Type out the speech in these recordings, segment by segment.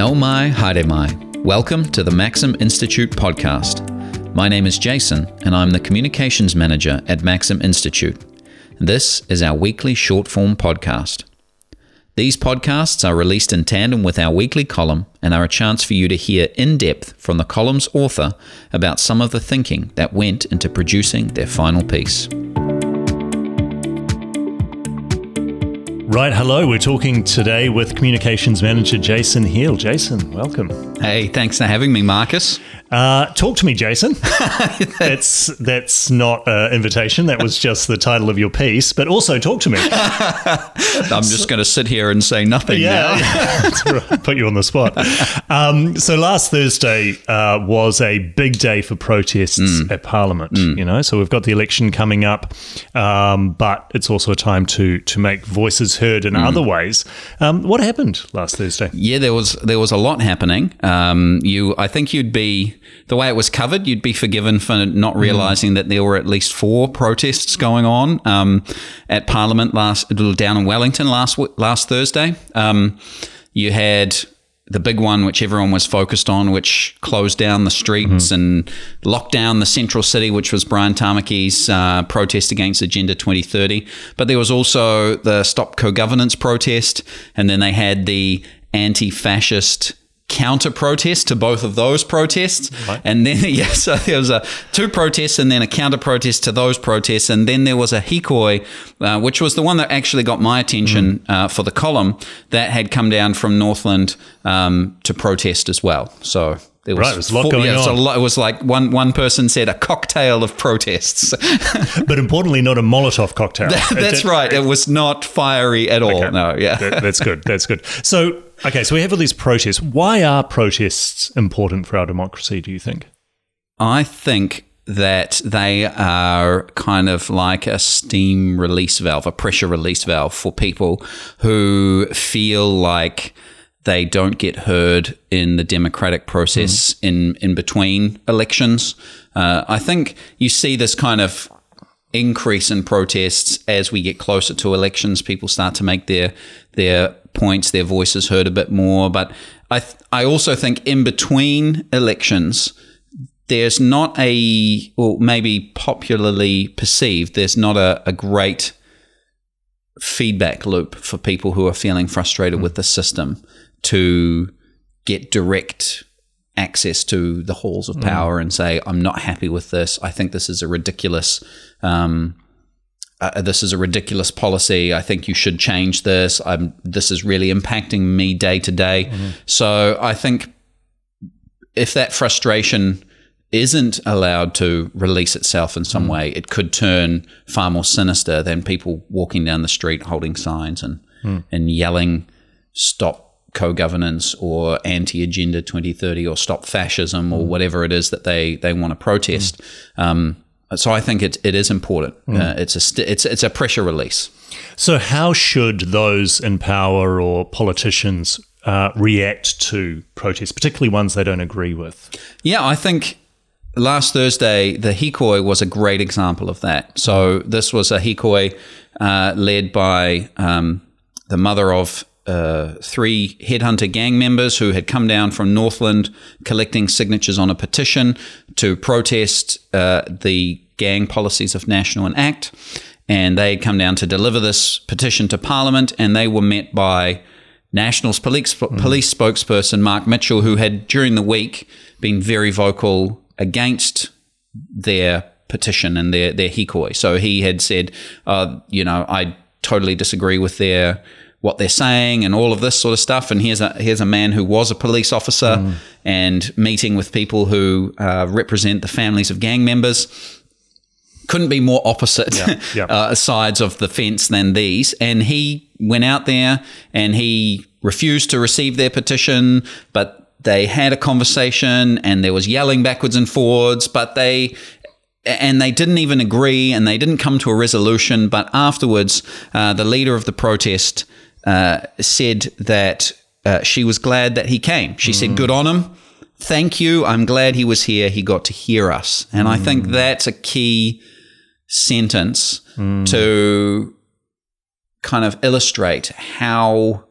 Nau mai, haere mai. Welcome to the Maxim Institute podcast. My name is Jason, and I'm the Communications Manager at Maxim Institute. This is our weekly short form podcast. These podcasts are released in tandem with our weekly column and are a chance for you to hear in depth from the column's author about some of the thinking that went into producing their final piece. Right, hello. We're talking today with Communications Manager Jason Heale. Jason, welcome. Hey, thanks for having me, Marcus. Uh, talk to me, Jason. that's that's not an invitation. That was just the title of your piece. But also, talk to me. I'm just going to sit here and say nothing yeah, put you on the spot. Um, so last Thursday uh, was a big day for protests at Parliament. You know, so we've got the election coming up, um, but it's also a time to to make voices heard in other ways. Um, what happened last Thursday? Yeah, there was there was a lot happening. Um, you, I think you'd be the way it was covered. You'd be forgiven for not realizing that there were at least four protests going on um, at Parliament last down in Wellington last last Thursday. Um, you had the big one, which everyone was focused on, which closed down the streets and locked down the central city, which was Brian Tamaki's uh, protest against Agenda 2030. But there was also the Stop Co-Governance protest, and then they had the anti-fascist counter protest to both of those protests. And then yeah so there was a two protests and then a counter protest to those protests. And then there was a hikoi uh, which was the one that actually got my attention uh, for the column that had come down from northland um, to protest as well. So there was, Right, there's a lot going yeah, it was a on. lot- it was like one one person said a cocktail of protests But importantly, not a Molotov cocktail. that's It- right it was not fiery at all Okay. no yeah That- that's good. That's good. So, okay, so we have all these protests. Why are protests important for our democracy, do you think? I think that they are kind of like a steam release valve, a pressure release valve for people who feel like they don't get heard in the democratic process in, in between elections. Uh, I think you see this kind of increase in protests as we get closer to elections. People start to make their their points, their voices heard a bit more. But I th- I also think in between elections, there's not a well maybe popularly perceived there's not a, a great feedback loop for people who are feeling frustrated with the system to get direct access to the halls of mm. power and say i'm not happy with this i think this is a ridiculous um, uh, uh, this is a ridiculous policy. I think you should change this. I'm, this is really impacting me day to day. Mm-hmm. So I think if that frustration isn't allowed to release itself in some mm. way, it could turn far more sinister than people walking down the street holding signs and mm. and yelling "Stop co-governance" or "Anti-Agenda 2030" or "Stop fascism" or whatever it is that they they want to protest. Um, so I think it, it is important. Uh, it's a st- it's it's a pressure release. So, how should those in power or politicians uh, react to protests, particularly ones they don't agree with? Yeah, I think last Thursday the Hikoi was a great example of that. So this was a Hikoi uh, led by um, the mother of uh, three headhunter gang members who had come down from Northland collecting signatures on a petition to protest uh, the gang policies of National and Act. And they had come down to deliver this petition to Parliament, and they were met by Nationals police, police spokesperson Mark Mitchell, who had during the week been very vocal against their petition and their their hikoi. So he had said, uh, you know, I totally disagree with their what they're saying and all of this sort of stuff. And here's a here's a man who was a police officer and meeting with people who uh, represent the families of gang members couldn't be more opposite yeah. Uh, sides of the fence than these. And he went out there and he refused to receive their petition, but they had a conversation and there was yelling backwards and forwards, but they and they didn't even agree and they didn't come to a resolution. But afterwards, uh, the leader of the protest uh, said that uh, she was glad that he came. She said, Good on him. Thank you. I'm glad he was here. He got to hear us. And I think that's a key sentence to kind of illustrate how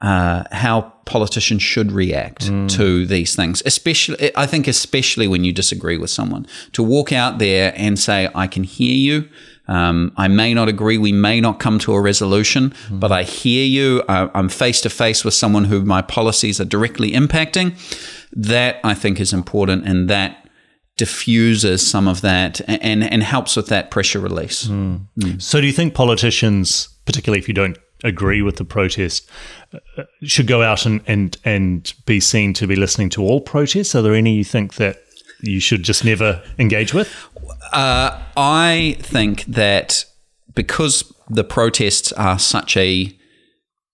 uh, how politicians should react to these things, especially I think especially when you disagree with someone, to walk out there and say, "I can hear you." Um, I may not agree. We may not come to a resolution, but I hear you. I, I'm face to face with someone who my policies are directly impacting. That I think is important, and that diffuses some of that and, and, helps with that pressure release. So, do you think politicians, particularly if you don't agree with the protest, uh, should go out and, and, and be seen to be listening to all protests? Are there any you think that you should just never engage with? Uh, I think that because the protests are such a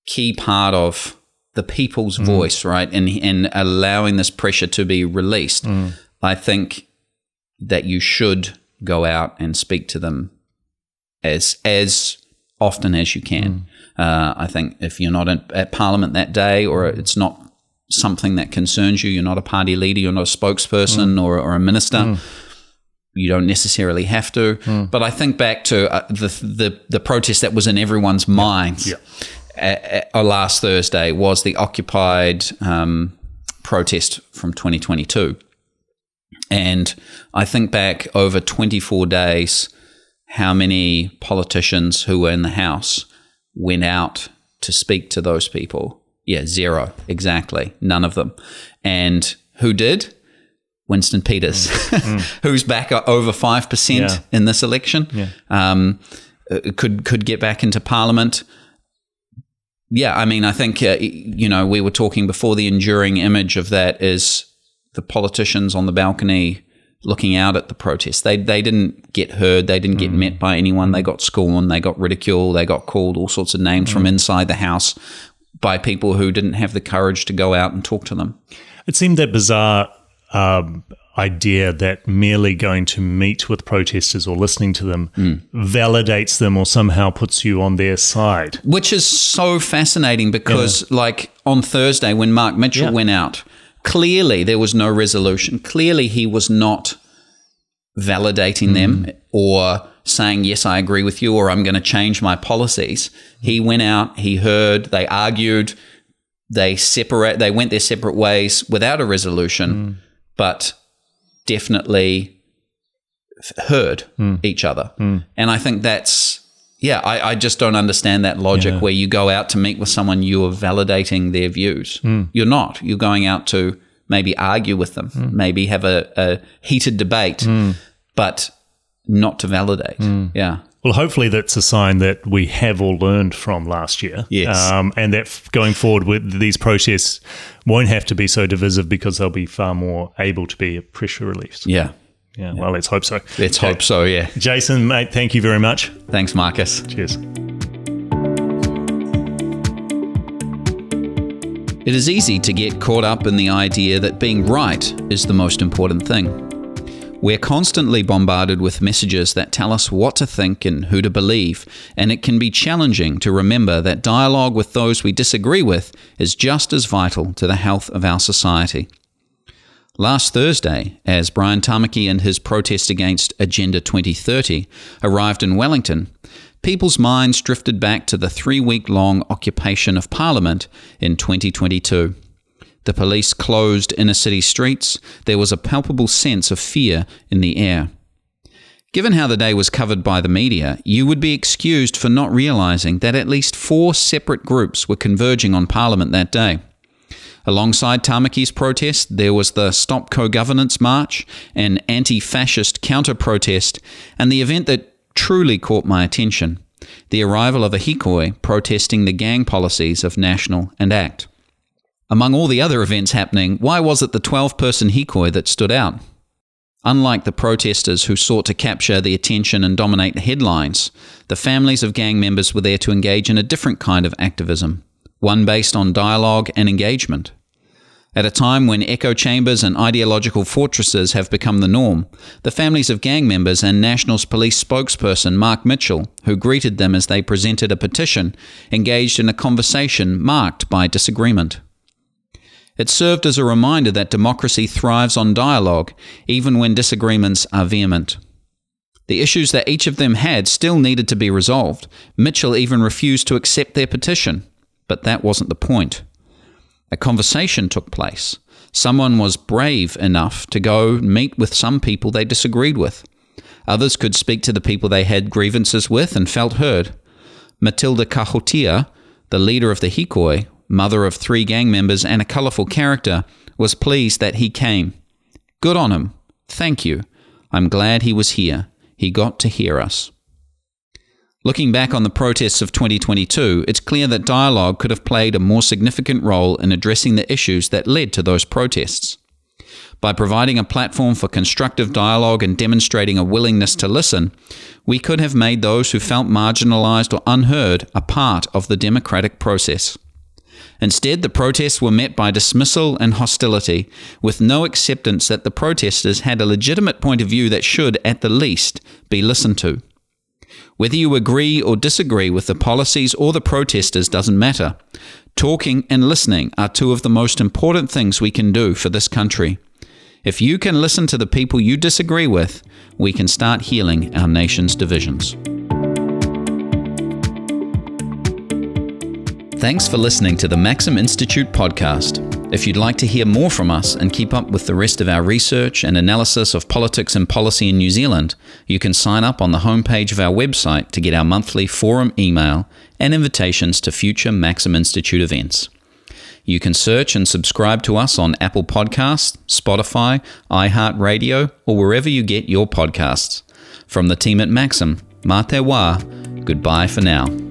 key part of the people's mm. voice, right, and and allowing this pressure to be released, mm. I think that you should go out and speak to them as as often as you can. Mm. Uh, I think if you're not in, at Parliament that day, or it's not something that concerns you, you're not a party leader, you're not a spokesperson or, or a minister. You don't necessarily have to, but I think back to uh, the, the the protest that was in everyone's minds Yeah. uh, uh, last Thursday was the Occupied um, protest from 2022. And I think back over 24 days, how many politicians who were in the House went out to speak to those people. Yeah, zero, exactly. None of them. And who did? Winston Peters, who's back over 5% Yeah. in this election. Um, uh, could could get back into parliament. Yeah, I mean, I think uh, you know we were talking before. The enduring image of that is the politicians on the balcony looking out at the protest. They they didn't get heard. They didn't get met by anyone. They got scorned. They got ridiculed. They got called all sorts of names from inside the house by people who didn't have the courage to go out and talk to them. It seemed that bizarre um, idea that merely going to meet with protesters or listening to them hmm. validates them or somehow puts you on their side. which is so fascinating because like on thursday when mark mitchell Yeah. went out clearly there was no resolution. Clearly he was not validating them hmm. or saying yes i agree with you or i'm going to change my policies. He went out he heard they argued they separate they went their separate ways without a resolution hmm. But definitely heard hmm. each other. Hmm. And i think that's yeah I, I just don't understand that logic where you go out to meet with someone you are validating their views. Hmm. You're not. You're going out to maybe argue with them maybe have a, a heated debate but not to validate. Yeah Well, hopefully that's a sign that we have all learned from last year. Yes. Um, and that f- going forward with these protests won't have to be so divisive because they'll be far more able to be a pressure release. yeah Yeah. Well, let's hope so. let's hope so yeah Jason, mate, thank you very much. thanks marcus Cheers. It is easy to get caught up in the idea that being right is the most important thing. We're constantly bombarded with messages that tell us what to think and who to believe, and it can be challenging to remember that dialogue with those we disagree with is just as vital to the health of our society. Last Thursday, as Brian Tamaki and his protest against Agenda 2030 arrived in Wellington, people's minds drifted back to the three week long occupation of Parliament in 2022. The police closed inner city streets. There was a palpable sense of fear in the air. Given how the day was covered by the media, you would be excused for not realizing that at least four separate groups were converging on Parliament that day. Alongside Tamaki's protest, there was the Stop Co Governance March, an anti fascist counter protest, and the event that truly caught my attention the arrival of a Hikoi protesting the gang policies of National and ACT. Among all the other events happening, why was it the 12 person Hikoi that stood out? Unlike the protesters who sought to capture the attention and dominate the headlines, the families of gang members were there to engage in a different kind of activism, one based on dialogue and engagement. At a time when echo chambers and ideological fortresses have become the norm, the families of gang members and Nationals Police spokesperson Mark Mitchell, who greeted them as they presented a petition, engaged in a conversation marked by disagreement. It served as a reminder that democracy thrives on dialogue, even when disagreements are vehement. The issues that each of them had still needed to be resolved. Mitchell even refused to accept their petition. But that wasn't the point. A conversation took place. Someone was brave enough to go meet with some people they disagreed with. Others could speak to the people they had grievances with and felt heard. Matilda Kahotia, the leader of the Hikoi, mother of three gang members and a colourful character, was pleased that he came. Good on him. Thank you. I'm glad he was here. He got to hear us. Looking back on the protests of 2022, it's clear that dialogue could have played a more significant role in addressing the issues that led to those protests. By providing a platform for constructive dialogue and demonstrating a willingness to listen, we could have made those who felt marginalized or unheard a part of the democratic process. Instead, the protests were met by dismissal and hostility, with no acceptance that the protesters had a legitimate point of view that should, at the least, be listened to. Whether you agree or disagree with the policies or the protesters doesn't matter. Talking and listening are two of the most important things we can do for this country. If you can listen to the people you disagree with, we can start healing our nation's divisions. Thanks for listening to the Maxim Institute podcast. If you'd like to hear more from us and keep up with the rest of our research and analysis of politics and policy in New Zealand, you can sign up on the homepage of our website to get our monthly forum email and invitations to future Maxim Institute events. You can search and subscribe to us on Apple Podcasts, Spotify, iHeartRadio, or wherever you get your podcasts. From the team at Maxim, Mā te wā, goodbye for now.